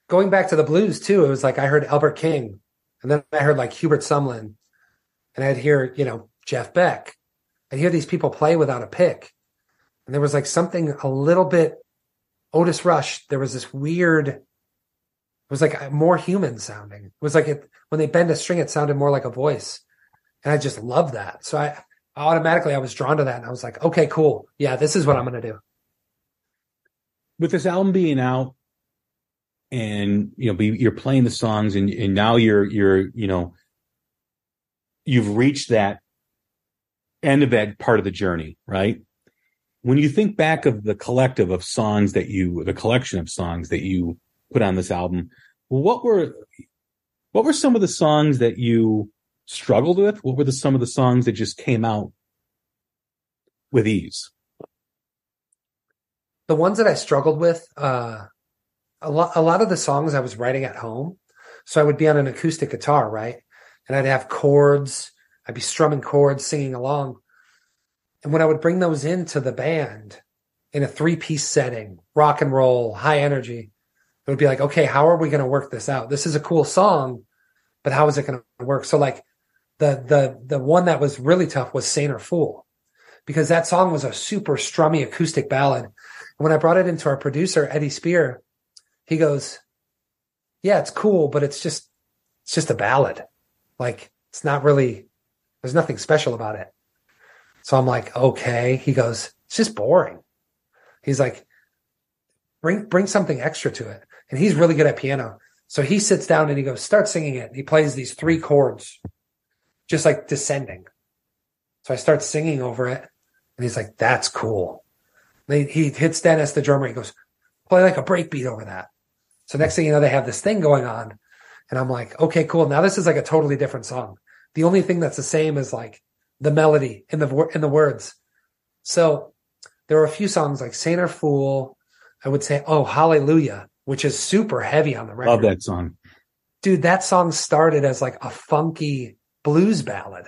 Going back to the blues too, it was like I heard Albert King, and then I heard like Hubert Sumlin, and I'd hear you know Jeff Beck. I'd hear these people play without a pick, and there was like something a little bit Otis Rush. There was this weird. It was like more human sounding. It was like it, when they bend a string, it sounded more like a voice, and I just love that. So I automatically I was drawn to that, and I was like, okay, cool, yeah, this is what I'm gonna do. With this album being out, and you know, be, you're playing the songs, and and now you're you're you know, you've reached that end of that part of the journey, right? When you think back of the collective of songs that you, the collection of songs that you put on this album, what were what were some of the songs that you struggled with? What were the some of the songs that just came out with ease? The ones that I struggled with, uh, a lot, a lot of the songs I was writing at home. So I would be on an acoustic guitar, right? And I'd have chords. I'd be strumming chords, singing along. And when I would bring those into the band in a three piece setting, rock and roll, high energy, it would be like, okay, how are we going to work this out? This is a cool song, but how is it going to work? So like the, the, the one that was really tough was Saint or Fool because that song was a super strummy acoustic ballad. And when I brought it into our producer, Eddie Spear, he goes, yeah, it's cool, but it's just, it's just a ballad. Like it's not really, there's nothing special about it. So I'm like, okay. He goes, it's just boring. He's like, bring, bring something extra to it. And he's really good at piano. So he sits down and he goes, start singing it. He plays these three chords, just like descending. So I start singing over it, and he's like, "That's cool." They, he hits Dennis, the drummer. He goes, "Play like a breakbeat over that." So next thing you know, they have this thing going on, and I'm like, "Okay, cool. Now this is like a totally different song. The only thing that's the same is like the melody in the in the words." So there were a few songs like "Saint or Fool." I would say, "Oh, Hallelujah," which is super heavy on the record Love that song. dude, that song started as like a funky blues ballad.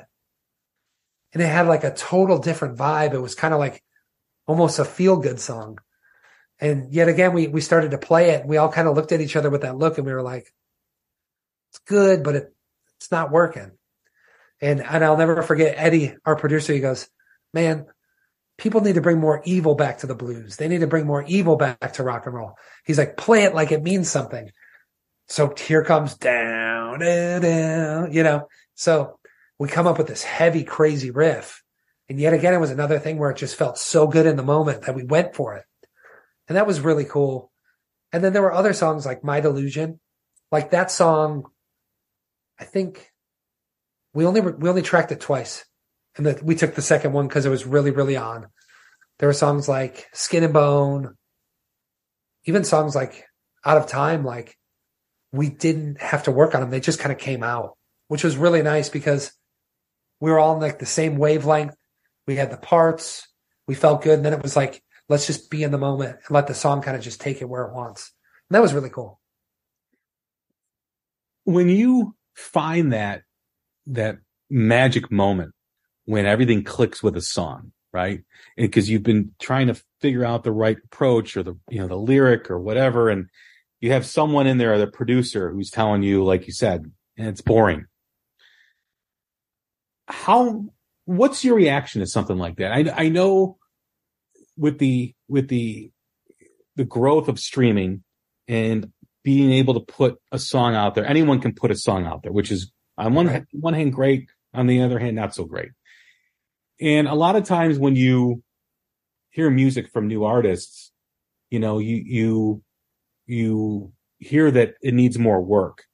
And it had like a total different vibe. It was kind of like almost a feel good song. And yet again, we, we started to play it. We all kind of looked at each other with that look and we were like, it's good, but it, it's not working. And, and I'll never forget Eddie, our producer. He goes, man, people need to bring more evil back to the blues. They need to bring more evil back to rock and roll. He's like, play it like it means something. So here comes down, down, you know. So we come up with this heavy, crazy riff. And yet again, it was another thing where it just felt so good in the moment that we went for it. And that was really cool. And then there were other songs like My Delusion. Like that song, I think we only, we only tracked it twice. And the, we took the second one because it was really, really on. There were songs like Skin and Bone, even songs like Out of Time, like we didn't have to work on them. They just kind of came out, which was really nice because we were all like the same wavelength. We had the parts. We felt good. And then it was like, let's just be in the moment and let the song kind of just take it where it wants. And that was really cool. When you find that, that magic moment when everything clicks with a song, right? Because you've been trying to figure out the right approach or the, you know, the lyric or whatever. And you have someone in there, the producer who's telling you, like you said, and it's boring. How, what's your reaction to something like that? I, I know with the, with the, the growth of streaming and being able to put a song out there, anyone can put a song out there, which is on one, Right. one hand great, on the other hand, not so great. And a lot of times when you hear music from new artists, you know, you, you, you hear that it needs more work,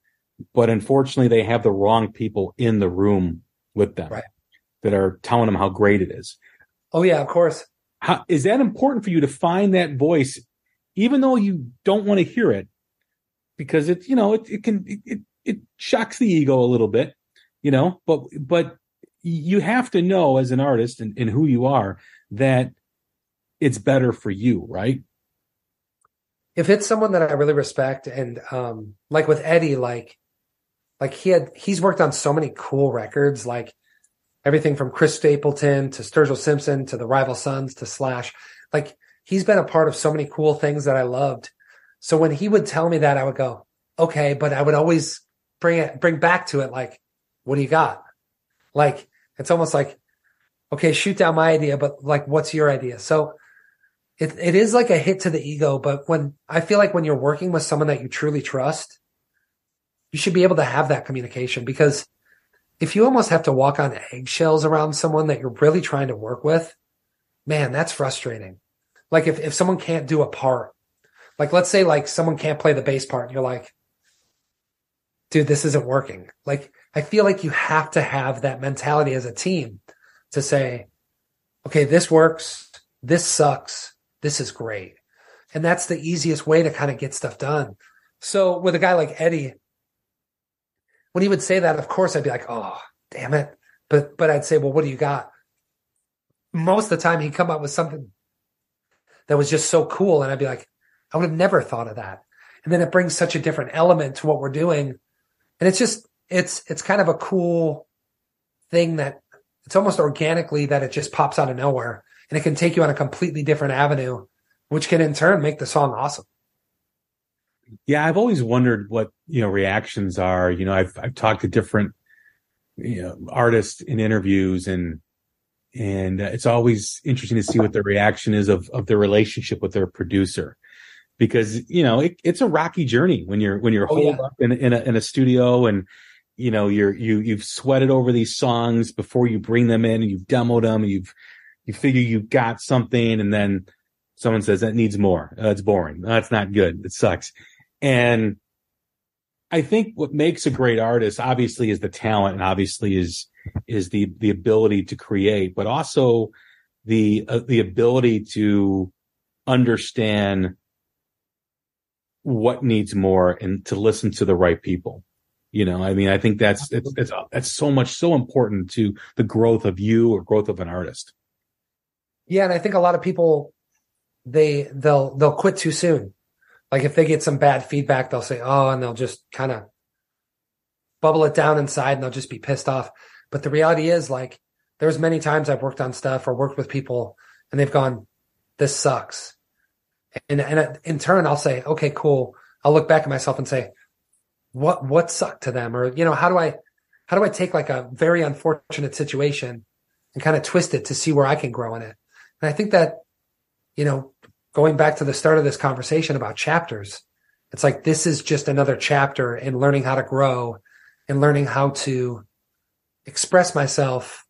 but unfortunately they have the wrong people in the room with them Right. that are telling them how great it is. Oh yeah, of course. How, is that important for you to find that voice, even though you don't want to hear it? Because it, you know, it, it can, it, it, it shocks the ego a little bit, you know, but, but you have to know as an artist and, and who you are that it's better for you, right? if it's someone that I really respect and um like with Eddie, like like he had he's worked on so many cool records, like everything from Chris Stapleton to Sturgill Simpson to the Rival Sons to Slash. Like he's been a part of so many cool things that I loved. So when he would tell me that, I would go, okay, but I would always bring it bring back to it like, what do you got? Like it's almost like, okay, shoot down my idea, but like what's your idea? So it, it is like a hit to the ego, but when I feel like when you're working with someone that you truly trust, you should be able to have that communication because if you almost have to walk on eggshells around someone that you're really trying to work with, man, that's frustrating. Like if, if someone can't do a part, like let's say like someone can't play the bass part and you're like, dude, this isn't working. Like I feel like you have to have that mentality as a team to say, okay, this works. This sucks. This is great. And that's the easiest way to kind of get stuff done. So with a guy like Eddie, when he would say that, of course I'd be like, oh, damn it. But, but I'd say, well, what do you got? Most of the time he'd come up with something that was just so cool. And I'd be like, I would have never thought of that. And then it brings such a different element to what we're doing. And it's just, it's, it's kind of a cool thing that it's almost organically that it just pops out of nowhere and it can take you on a completely different avenue, which can in turn make the song awesome. Yeah, I've always wondered what you know reactions are. You know, I've I've talked to different you know artists in interviews, and and it's always interesting to see what their reaction is of of their relationship with their producer, because you know it, it's a rocky journey when you're when you're Oh, holed yeah. up in in a, in a studio and you know you're you you've sweated over these songs before you bring them in, and you've demoed them, and you've you figure you've got something, and then someone says that needs more. Uh, it's boring. That's not good. It sucks. And I think what makes a great artist obviously is the talent and obviously is, is the the ability to create, but also the uh, the ability to understand what needs more and to listen to the right people. You know, I mean, I think that's it's it's it's so much so important to the growth of you or growth of an artist. Yeah, and I think a lot of people they they'll they'll quit too soon. Like if they get some bad feedback, they'll say, "Oh," and they'll just kind of bubble it down inside, and they'll just be pissed off. But the reality is, like, there's many times I've worked on stuff or worked with people, and they've gone, "This sucks," and and in turn, I'll say, "Okay, cool." I'll look back at myself and say, "What what sucked to them?" Or you know, how do I how do I take like a very unfortunate situation and kind of twist it to see where I can grow in it? And I think that, you know, going back to the start of this conversation about chapters, it's like this is just another chapter in learning how to grow and learning how to express myself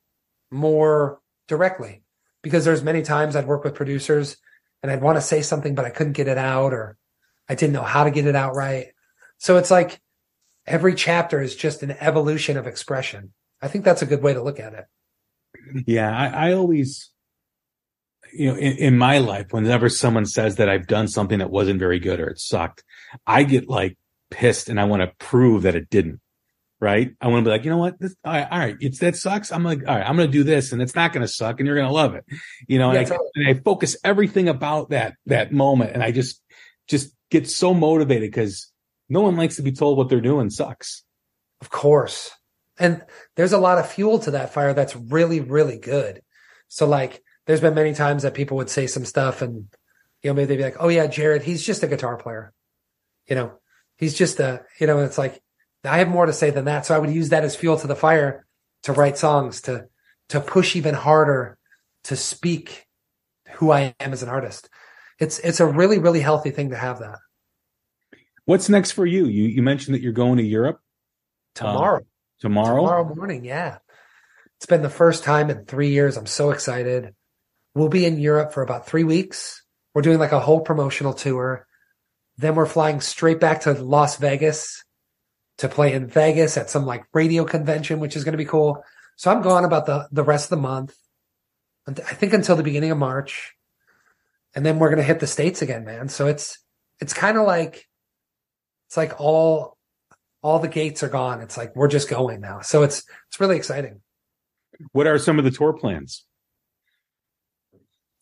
more directly. Because there's many times I'd work with producers and I'd want to say something, but I couldn't get it out or I didn't know how to get it out right. So it's like every chapter is just an evolution of expression. I think that's a good way to look at it. Yeah, I, I always, you know, in, in, my life, whenever someone says that I've done something that wasn't very good or it sucked, I get like pissed and I want to prove that it didn't. Right. I want to be like, you know what? This, all, right, all right, it's that sucks. I'm like, all right, I'm going to do this and it's not going to suck and you're going to love it. You know, and, yeah, I, totally. and I focus everything about that, that moment. And I just, just get so motivated because no one likes to be told what they're doing sucks. Of course. And there's a lot of fuel to that fire that's really, really good. So like there's been many times that people would say some stuff and, you know, maybe they'd be like, Oh yeah, Jared, he's just a guitar player. You know, he's just a, you know, it's like, I have more to say than that. So I would use that as fuel to the fire to write songs, to, to push even harder, to speak who I am as an artist. It's, it's a really, really healthy thing to have that. What's next for you? You, you mentioned that you're going to Europe tomorrow. Um, tomorrow? Tomorrow morning. Yeah. It's been the first time in three years. I'm so excited. We'll be in Europe for about three weeks. We're doing like a whole promotional tour. Then we're flying straight back to Las Vegas to play in Vegas at some like radio convention, which is going to be cool. So I'm gone about the, the rest of the month. I think until the beginning of March. And then we're going to hit the States again, man. So it's, it's kind of like, it's like all, all the gates are gone. It's like, we're just going now. So it's, it's really exciting. What are some of the tour plans?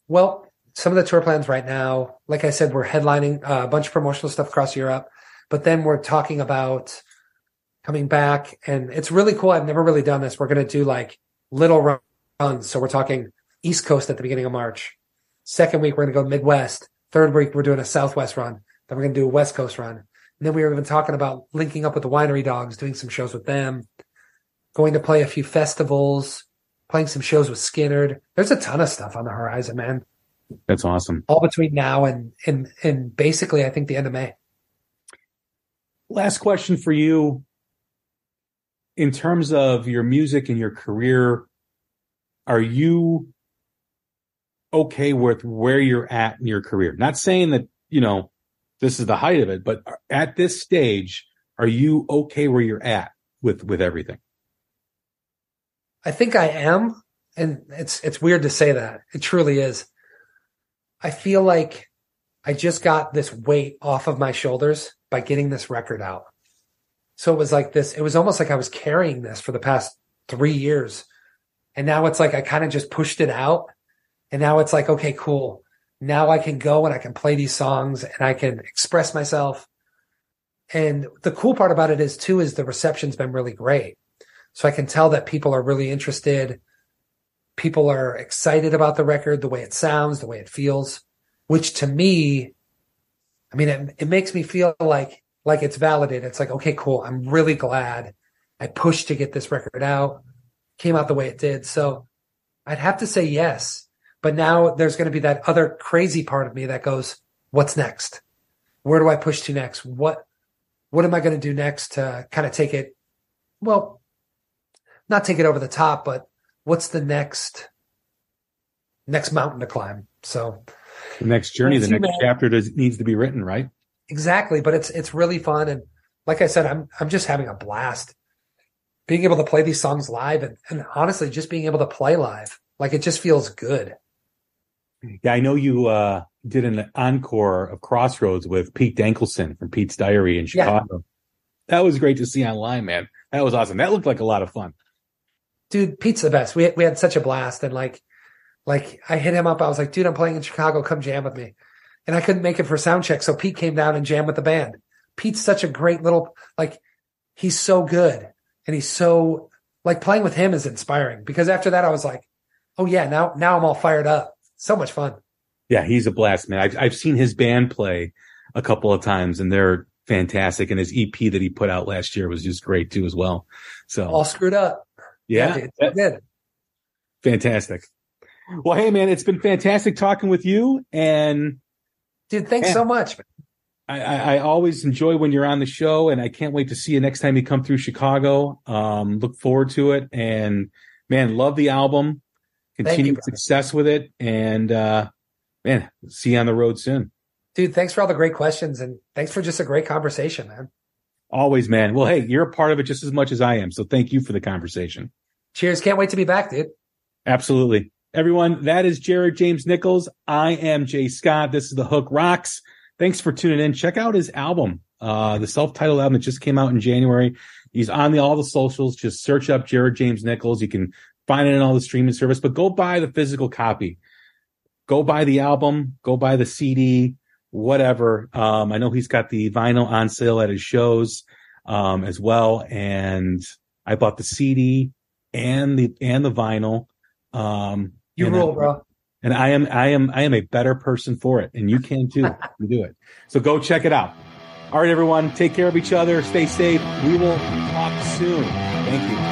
Well, some of the tour plans right now, like I said, we're headlining uh, a bunch of promotional stuff across Europe, but then we're talking about coming back and it's really cool. I've never really done this. We're going to do like little runs. So we're talking East Coast at the beginning of March. Second week, we're going to go Midwest. Third week, we're doing a Southwest run. Then we're going to do a West Coast run. And then we were even talking about linking up with the winery dogs, doing some shows with them, going to play a few festivals, playing some shows with Skynyrd. There's a ton of stuff on the horizon, man. That's awesome. All between now and and and basically, I think the end of May. Last question for you. In terms of your music and your career, are you okay with where you're at in your career? Not saying that, you know, this is the height of it, but at this stage, are you okay where you're at with with everything? I think I am. And it's, it's weird to say that. It truly is. I feel like I just got this weight off of my shoulders by getting this record out. So it was like this, it was almost like I was carrying this for the past three years. And now it's like I kind of just pushed it out. And now it's like, okay, cool. Now I can go and I can play these songs and I can express myself. And the cool part about it is too, is the reception's been really great. So I can tell that people are really interested. People are excited about the record, the way it sounds, the way it feels, which to me, I mean, it, it makes me feel like, like it's validated. It's like, okay, cool. I'm really glad I pushed to get this record out, came out the way it did. So I'd have to say yes. But now there's going to be that other crazy part of me that goes, what's next? Where do I push to next? What, what am I going to do next to kind of take it? Well, not take it over the top, but what's the next next mountain to climb? So the next journey, the next man. chapter does, needs to be written, right? Exactly, but it's it's really fun and like I said, I'm I'm just having a blast being able to play these songs live and, and honestly just being able to play live. Like it just feels good. Yeah, I know you uh, did an encore of Crossroads with Pete Dankelson from Pete's Diary in Yeah. Chicago. That was great to see online, man. That was awesome. That looked like a lot of fun. Dude, Pete's the best. We we had such a blast and like like I hit him up. I was like, dude, I'm playing in Chicago. Come jam with me. And I couldn't make it for sound check. So Pete came down and jammed with the band. Pete's such a great little like he's so good. And he's so like playing with him is inspiring because after that I was like, oh yeah, now now I'm all fired up. So much fun. Yeah, he's a blast, man. I've I've seen his band play a couple of times, and they're fantastic. And his EP that he put out last year was just great too, as well. So All screwed up. yeah, dude, so good. fantastic. Well, hey, man, it's been fantastic talking with you, and Dude, thanks Yeah. so much. I, I, I always enjoy when you're on the show, and I can't wait to see you next time you come through Chicago. Um, look forward to it, and man, love the album. you, Continued brother. success with it, and uh, man, see you on the road soon. Dude, thanks for all the great questions and thanks for just a great conversation, man. Always, man. Well, hey, you're a part of it just as much as I am, so thank you for the conversation. Cheers. Can't wait to be back, dude. Absolutely. Everyone, that is Jared James Nichols. I am Jay Scott. This is The Hook Rocks. Thanks for tuning in. Check out his album, uh, the self-titled album that just came out in January. He's on the, all the socials. Just search up Jared James Nichols. You can find it in all the streaming service, but go buy the physical copy. Go buy the album, go buy the CD, whatever. Um, I know he's got the vinyl on sale at his shows, um, as well. And I bought the CD and the, and the vinyl. Um, You and rule, bro. and I am, I am, I am a better person for it. And you can too. you do it. So go check it out. All right, everyone. Take care of each other. Stay safe. We will talk soon. Thank you.